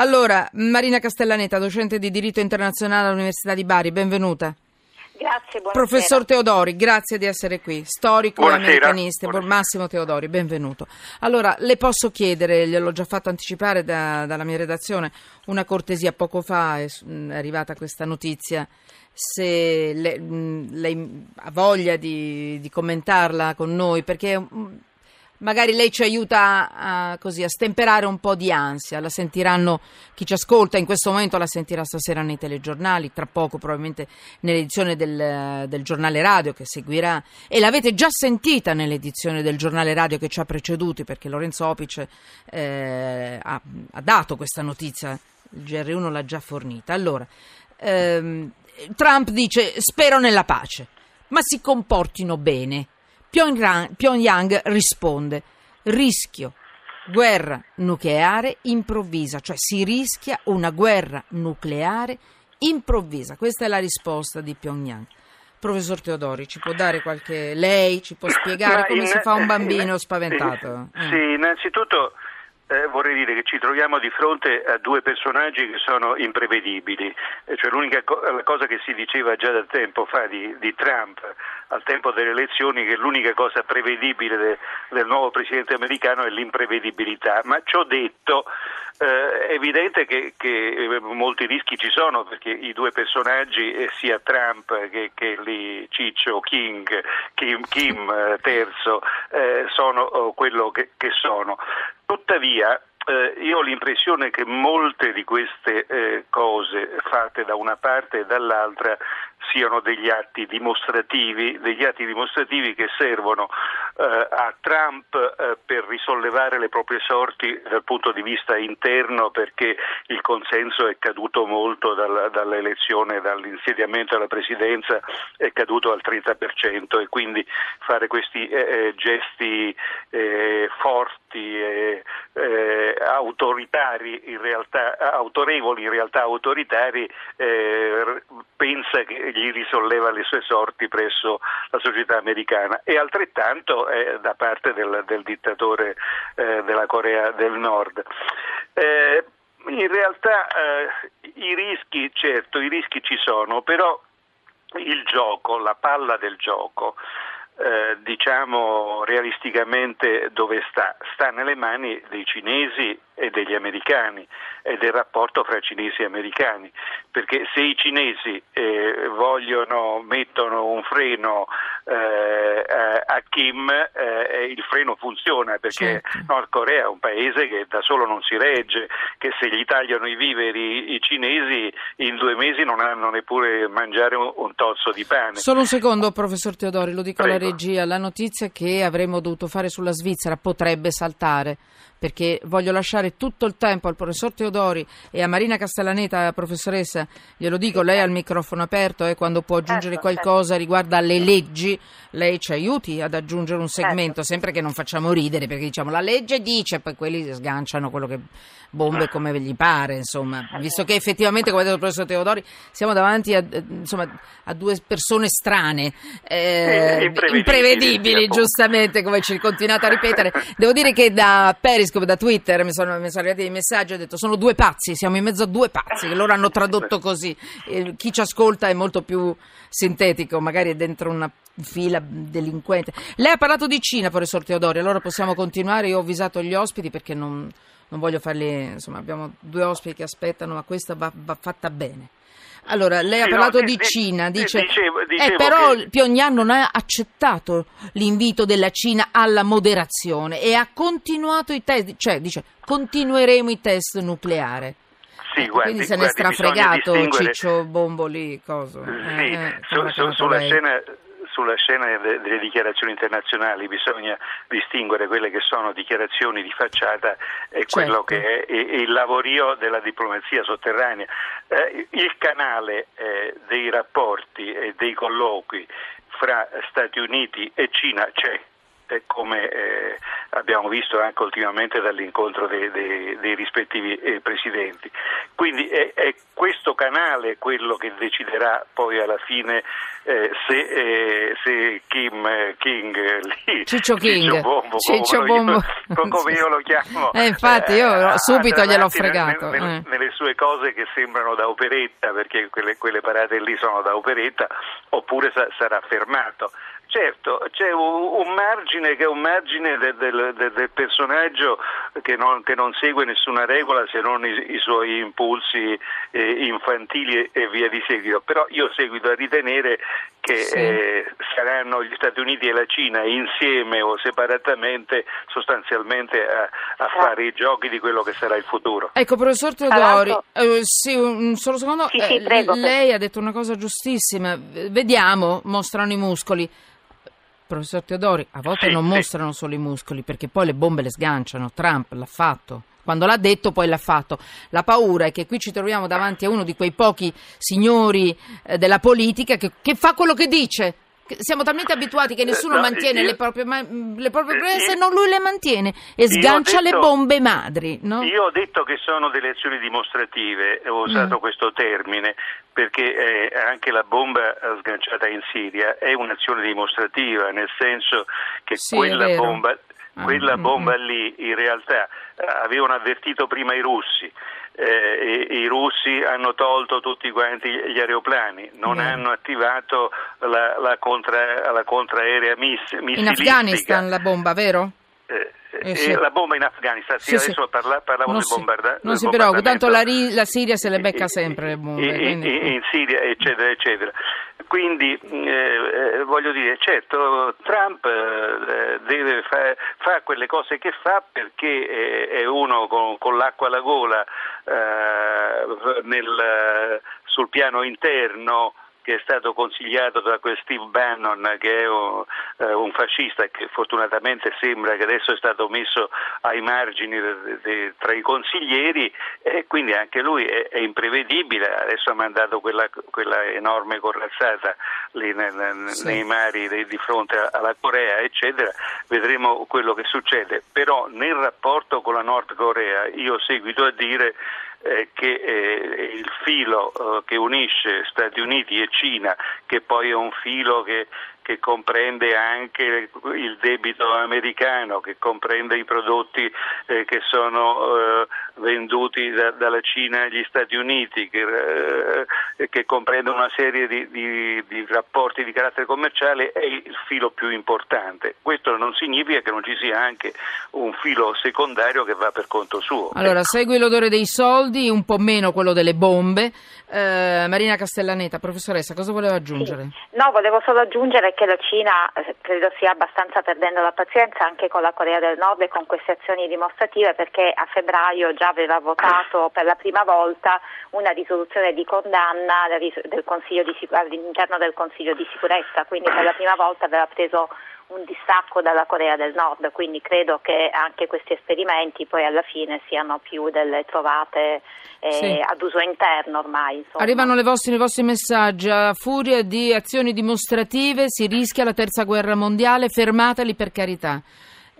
Allora, Marina Castellaneta, docente di diritto internazionale all'Università di Bari, benvenuta. Grazie, buonasera. Professor Teodori, grazie di essere qui. Storico Buonasera. e americanista. Buonasera. Massimo Teodori, benvenuto. Allora, le posso chiedere, gliel'ho già fatto anticipare da- dalla mia redazione, una cortesia. Poco fa è, arrivata questa notizia. Se le- mh, lei ha voglia di, di commentarla con noi, perché mh, magari lei ci aiuta a, così, a stemperare un po' di ansia. La sentiranno chi ci ascolta in questo momento, la sentirà stasera nei telegiornali, tra poco probabilmente nell'edizione del, del giornale radio che seguirà. E l'avete già sentita nell'edizione del giornale radio che ci ha preceduti, perché Lorenzo Opice eh, ha, ha dato questa notizia, il GR1 l'ha già fornita. Allora, ehm, Trump dice spero nella pace, ma si comportino bene. Pyongyang, Pyongyang risponde rischio guerra nucleare improvvisa, cioè si rischia una guerra nucleare improvvisa. Questa è la risposta di Pyongyang. Professor Teodori, ci può dare qualche... lei ci può spiegare Ma come in- si fa un eh, bambino spaventato? eh, Eh. Sì, innanzitutto eh, vorrei dire che ci troviamo di fronte a due personaggi che sono imprevedibili, Eh, cioè l'unica co- cosa che si diceva già da tempo fa di, di Trump al tempo delle elezioni che l'unica cosa prevedibile de- del nuovo presidente americano è l'imprevedibilità, ma ciò detto eh, è evidente che, che, eh, molti rischi ci sono perché i due personaggi, eh, sia Trump che, che Ciccio King, Kim, Kim terzo, eh, sono oh, quello che, che sono. Tuttavia, eh, io ho l'impressione che molte di queste eh, cose fatte da una parte e dall'altra siano degli atti dimostrativi, degli atti dimostrativi che servono a Trump eh, per risollevare le proprie sorti dal punto di vista interno perché il consenso è caduto molto dalla, dall'elezione, dall'insediamento alla presidenza è caduto al 30% e quindi fare questi eh, eh, gesti eh, forti e eh, autoritari in realtà autorevoli in realtà autoritari eh, pensa che gli risolleva le sue sorti presso la società americana. E altrettanto eh, da parte del, del dittatore eh, della Corea del Nord. Eh, in realtà eh, i rischi, certo, i rischi ci sono, però il gioco, la palla del gioco, eh, diciamo realisticamente dove sta? Sta nelle mani dei cinesi e degli americani e del rapporto fra cinesi e americani, perché se i cinesi eh, vogliono, mettono un freno eh, a Kim, eh, il freno funziona perché Certo. Nord Corea è un paese che da solo non si regge, che se gli tagliano i viveri i cinesi in due mesi non hanno neppure mangiare un, un tozzo di pane. Solo un secondo, professor Teodori, lo dico alla Prego. Regia. La notizia che avremmo dovuto fare sulla Svizzera potrebbe saltare perché voglio lasciare tutto il tempo al professor Teodori e a Marina Castellaneta, professoressa, glielo dico, lei ha il microfono aperto e quando può aggiungere Certo, qualcosa riguardo alle leggi, lei ci aiuti ad aggiungere un Certo. segmento, sempre che non facciamo ridere, perché diciamo la legge dice, poi quelli sganciano quello che bombe come gli pare, insomma, visto che effettivamente, come ha detto il professor Teodori, siamo davanti a, eh, insomma, a due persone strane, eh, Eh, imprevedibili, imprevedibili, giustamente, come ci continuate a ripetere. Devo dire che da Periscope, da Twitter, mi sono, mi sono arrivati dei messaggi, ho detto sono due pazzi, siamo in mezzo a due pazzi, che loro hanno tradotto così. Eh, chi ci ascolta è molto più sintetico, magari è dentro una fila delinquente. Lei ha parlato di Cina, professor Teodori, allora possiamo continuare. Io ho avvisato gli ospiti perché non, non voglio farli, insomma, abbiamo due ospiti che aspettano, ma questa va, va fatta bene. Allora, lei ha Sì, no, parlato di- di di- Cina, di- dice, dicevo- eh, dicevo però che- Pyongyang non ha accettato l'invito della Cina alla moderazione e ha continuato i test, cioè dice continueremo i test nucleari. Sì, Eh, guardi, Quindi se ne è strafregato Ciccio Bomboli, coso. Sì, Eh, eh, su- ha su- sulla, lei. scena, sulla scena de- delle dichiarazioni internazionali bisogna distinguere quelle che sono dichiarazioni di facciata e quello Certo. che è il lavorio della diplomazia sotterranea. Eh, il canale eh, dei rapporti e dei colloqui fra Stati Uniti e Cina c'è. Eh, come eh, abbiamo visto anche ultimamente dall'incontro dei, dei- dei rispettivi eh, presidenti. quindi è, è, questo canale quello che deciderà poi alla fine eh, se, eh, se, Kim eh, King lì, Ciccio King Ciccio Bombo, Ciccio Bombo. Io, come io lo chiamo eh, infatti io eh, subito gliel'ho fregato nel, nel, eh. nelle sue cose che sembrano da operetta perché quelle, quelle parate lì sono da operetta oppure sa, sarà fermato Certo, c'è un, margine che è un margine del, del, del personaggio che non, che non, segue nessuna regola se non i, i suoi impulsi eh, infantili e via di seguito, però io seguito a ritenere che sì. eh, saranno gli Stati Uniti e la Cina insieme o separatamente sostanzialmente a, a fare i giochi di quello che sarà il futuro. Ecco, professor Teodori, eh, sì, un solo secondo, sì, sì, prego, lei prego. ha detto una cosa giustissima, vediamo, mostrano i muscoli professor Teodori, a volte sì, non sì. mostrano solo i muscoli perché poi le bombe le sganciano. Trump l'ha fatto. Quando l'ha detto poi l'ha fatto. La paura è che qui ci troviamo davanti a uno di quei pochi signori eh, della politica che, che fa quello che dice siamo talmente abituati che nessuno no, mantiene io, le proprie, le proprie eh, promesse, non lui le mantiene e sgancia detto, le bombe madri. No? Io ho detto che sono delle azioni dimostrative, ho usato mm. questo termine perché eh, anche la bomba sganciata in Siria è un'azione dimostrativa, nel senso che sì, quella bomba, ah, quella mm, bomba mm. lì in realtà eh, avevano avvertito prima i russi eh, i, i, russi hanno tolto tutti quanti gli aeroplani, non mm. hanno attivato la, la, contra, la contraerea miss, In Afghanistan la bomba, vero? Eh, eh, sì. La bomba in Afghanistan, sì, sì adesso sì. Parla, parlavo non del bombardaggio. Non si preoccupi, tanto la, la, Siria se le becca sempre le bombe. In, in, in Siria, eccetera, eccetera. Quindi eh, eh, voglio dire, certo, Trump eh, deve fare fa quelle cose che fa perché è, è uno con, con, l'acqua alla gola eh, nel, sul piano interno che è stato consigliato da quel Steve Bannon che è un, eh, un fascista che fortunatamente sembra che adesso è stato messo ai margini de, de, tra i consiglieri e quindi anche lui è, è imprevedibile, adesso ha mandato quella, quella enorme corazzata lì nel, sì. nei mari de, di fronte alla Corea eccetera, vedremo quello che succede, però nel rapporto con la Nord Corea io seguito a dire eh, che eh, il filo eh, che unisce Stati Uniti e Cina, che poi è un filo che che comprende anche il debito americano, che comprende i prodotti eh, che sono eh, venduti da, dalla Cina agli Stati Uniti, che, eh, che comprende una serie di, di, di, rapporti di carattere commerciale, è il filo più importante. Questo non significa che non ci sia anche un filo secondario che va per conto suo. Allora, ecco. segui l'odore dei soldi, un po' meno quello delle bombe. Eh, Marina Castellaneta, professoressa, cosa voleva aggiungere? Sì. No, volevo solo aggiungere che la Cina eh, credo stia abbastanza perdendo la pazienza anche con la Corea del Nord e con queste azioni dimostrative perché a febbraio già aveva votato per la prima volta una risoluzione di condanna del di, all'interno del Consiglio di sicurezza, quindi per la prima volta aveva preso un distacco dalla Corea del Nord, quindi credo che anche questi esperimenti poi alla fine siano più delle trovate eh, sì. ad uso interno ormai. Insomma. Arrivano vostri, i vostri messaggi, a furia di azioni dimostrative si rischia la terza guerra mondiale, fermateli per carità.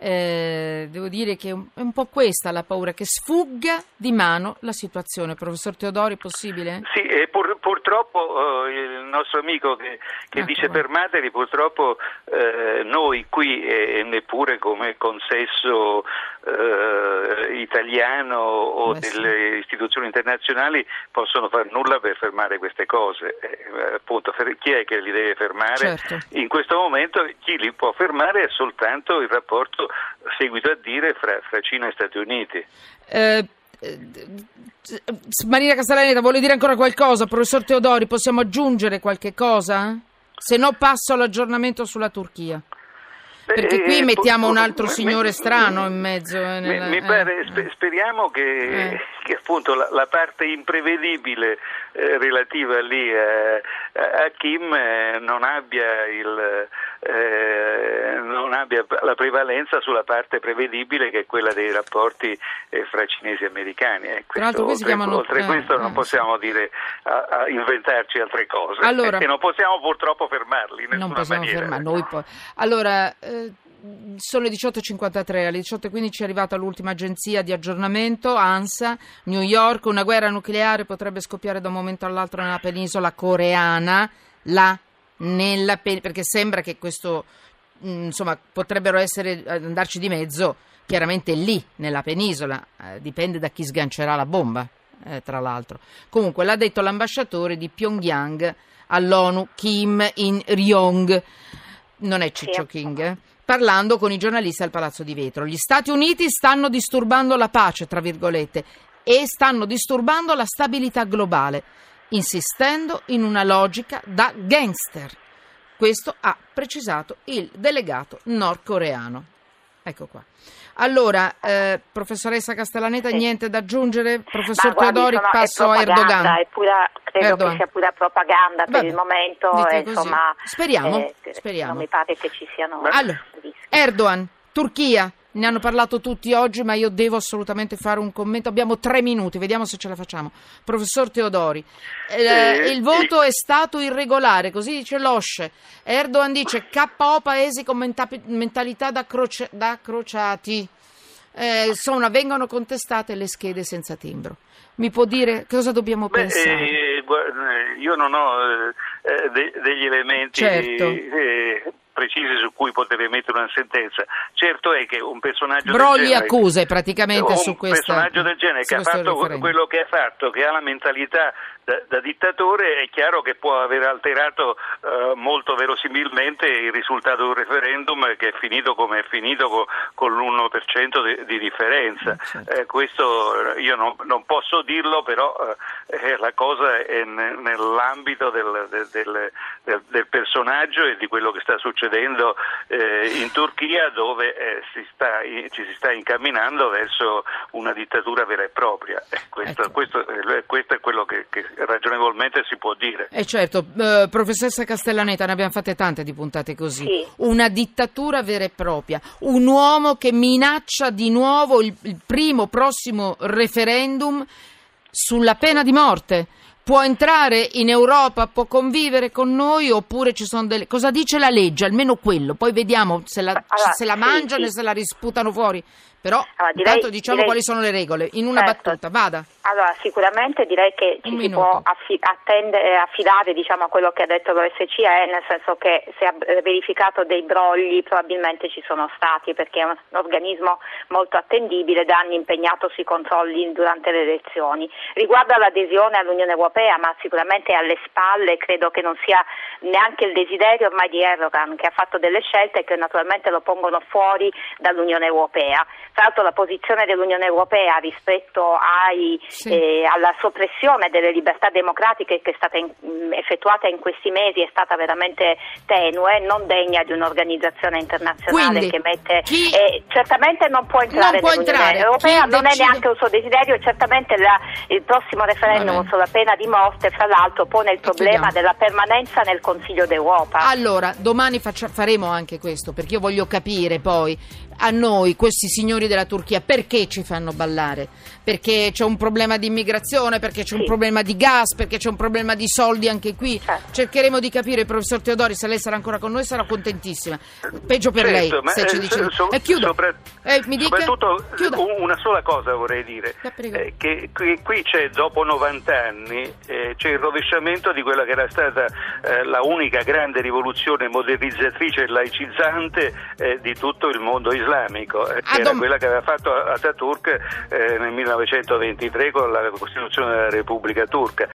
Eh, devo dire che è un po' questa la paura, che sfugga di mano la situazione. Professor Teodori, possibile? Sì, pur, purtroppo eh, il nostro amico che, che ecco, dice fermatevi, purtroppo eh, noi qui e neppure come consesso eh, italiano o Beh, delle sì. istituzioni internazionali possono fare nulla per fermare queste cose. Eh, appunto, chi è che li deve fermare? Certo. In questo momento chi li può fermare è soltanto il rapporto seguito a dire fra, fra Cina e Stati Uniti. Eh, eh Marina Castellaneta, vuole dire ancora qualcosa? Professor Teodori, possiamo aggiungere qualche cosa? Se no passo all'aggiornamento sulla Turchia. Perché qui eh, mettiamo un altro signore strano in mezzo. Eh, nella, mi, pare, eh. speriamo che, eh. che appunto la, la, parte imprevedibile eh, relativa lì a Kim non abbia, il, non, abbia la prevalenza sulla parte prevedibile che è quella dei rapporti fra cinesi e americani. Questo, oltre, chiamano, oltre questo non possiamo dire a, a inventarci altre cose allora, e non possiamo purtroppo fermarli in nessuna non possiamo maniera. Fermare, noi poi. Allora, sono le 18.53, alle 18.15 è arrivata l'ultima agenzia di aggiornamento, ANSA, New York, una guerra nucleare potrebbe scoppiare da un momento all'altro nella penisola coreana, là, nella pen- perché sembra che questo, mm, insomma, potrebbero essere, eh, andarci di mezzo, chiaramente lì, nella penisola, eh, dipende da chi sgancerà la bomba, eh, tra l'altro. Comunque l'ha detto l'ambasciatore di Pyongyang all'ONU, Kim In-ryong, non è Ciccio King, eh? parlando con i giornalisti al Palazzo di Vetro. Gli Stati Uniti stanno disturbando la pace, tra virgolette, e stanno disturbando la stabilità globale, insistendo in una logica da gangster. Questo ha precisato il delegato nordcoreano. Ecco qua. Allora, eh, professoressa Castellaneta, sì. niente da aggiungere? Professor guardi, Teodori, sono, passo a Erdogan. Pura, credo Erdogan. che sia pura propaganda per Vabbè, il momento. Insomma, speriamo, eh, speriamo. Non mi pare che ci siano allora, Erdogan, Turchia, ne hanno parlato tutti oggi, ma io devo assolutamente fare un commento. Abbiamo tre minuti, vediamo se ce la facciamo. Professor Teodori, eh, il voto è stato irregolare, così dice l'OSCE. Erdogan dice KO paesi con menta- mentalità da, croce- da crociati. Eh, sono, vengono contestate le schede senza timbro. Mi può dire cosa dobbiamo Beh, pensare? Eh, io non ho eh, eh, de- degli elementi certo. Eh, precise su cui poter emettere una sentenza. Certo è che un personaggio Brogli del genere, accuse praticamente su questo. Un personaggio del genere che ha fatto quello che ha fatto, che ha la mentalità da, da, dittatore è chiaro che può aver alterato eh, molto verosimilmente il risultato di un referendum che è finito come è finito con, con l'1% di, di differenza. Eh, certo. Eh, questo io non, non, posso dirlo, però eh, la cosa è nell'ambito del, del, del, del, personaggio e di quello che sta succedendo eh, in Turchia dove eh, si sta, ci si sta incamminando verso una dittatura vera e propria. Questo, ecco. questo, questo, è quello che, che ragionevolmente si può dire. Eh certo, eh, professoressa Castellaneta, ne abbiamo fatte tante di puntate così. Sì. Una dittatura vera e propria, un uomo che minaccia di nuovo il, il primo prossimo referendum sulla pena di morte può entrare in Europa, può convivere con noi oppure ci sono delle... Cosa dice la legge? Almeno quello, poi vediamo se la, allora, se la mangiano sì, e se la risputano fuori. Però allora, direi, intanto diciamo direi, quali sono le regole, in una certo. battuta, vada. Allora, sicuramente direi che ci Un si minuto. può affi- attendere, affidare diciamo, a quello che ha detto l'OSCE, nel senso che se ha verificato dei brogli probabilmente ci sono stati, perché è un organismo molto attendibile da anni impegnato sui controlli durante le elezioni. Riguardo all'adesione all'Unione Europea, ma sicuramente alle spalle credo che non sia neanche il desiderio ormai di Erdogan, che ha fatto delle scelte che naturalmente lo pongono fuori dall'Unione Europea. L'altro la posizione dell'Unione Europea rispetto ai sì. eh, alla soppressione delle libertà democratiche che è stata in, mm, effettuata in questi mesi è stata veramente tenue, non degna di un'organizzazione internazionale Quindi, che mette eh, certamente non può entrare non può nell'Unione Europea, non decide... è neanche un suo desiderio e certamente la, il prossimo referendum sulla pena di morte fra l'altro pone il problema della permanenza nel Consiglio d'Europa. Allora, domani faccia, faremo anche questo perché io voglio capire poi a noi questi signori della Turchia perché ci fanno ballare? Perché c'è un problema di immigrazione, perché c'è sì. un problema di gas, perché c'è un problema di soldi anche qui. Certo. Cercheremo di capire, professor Teodori, se lei sarà ancora con noi sarà contentissima. Peggio per certo, lei se eh, ci dice. So, eh, chiudo. Sopra, eh, mi dica? Soprattutto Chiuda. una sola cosa vorrei dire, eh, che qui, qui, c'è dopo 90 anni eh, c'è il rovesciamento di quella che era stata eh, la unica grande rivoluzione modernizzatrice e laicizzante eh, di tutto il mondo islamico, che ah, era quella che aveva fatto Ataturk nel 1923 con la Costituzione della Repubblica Turca.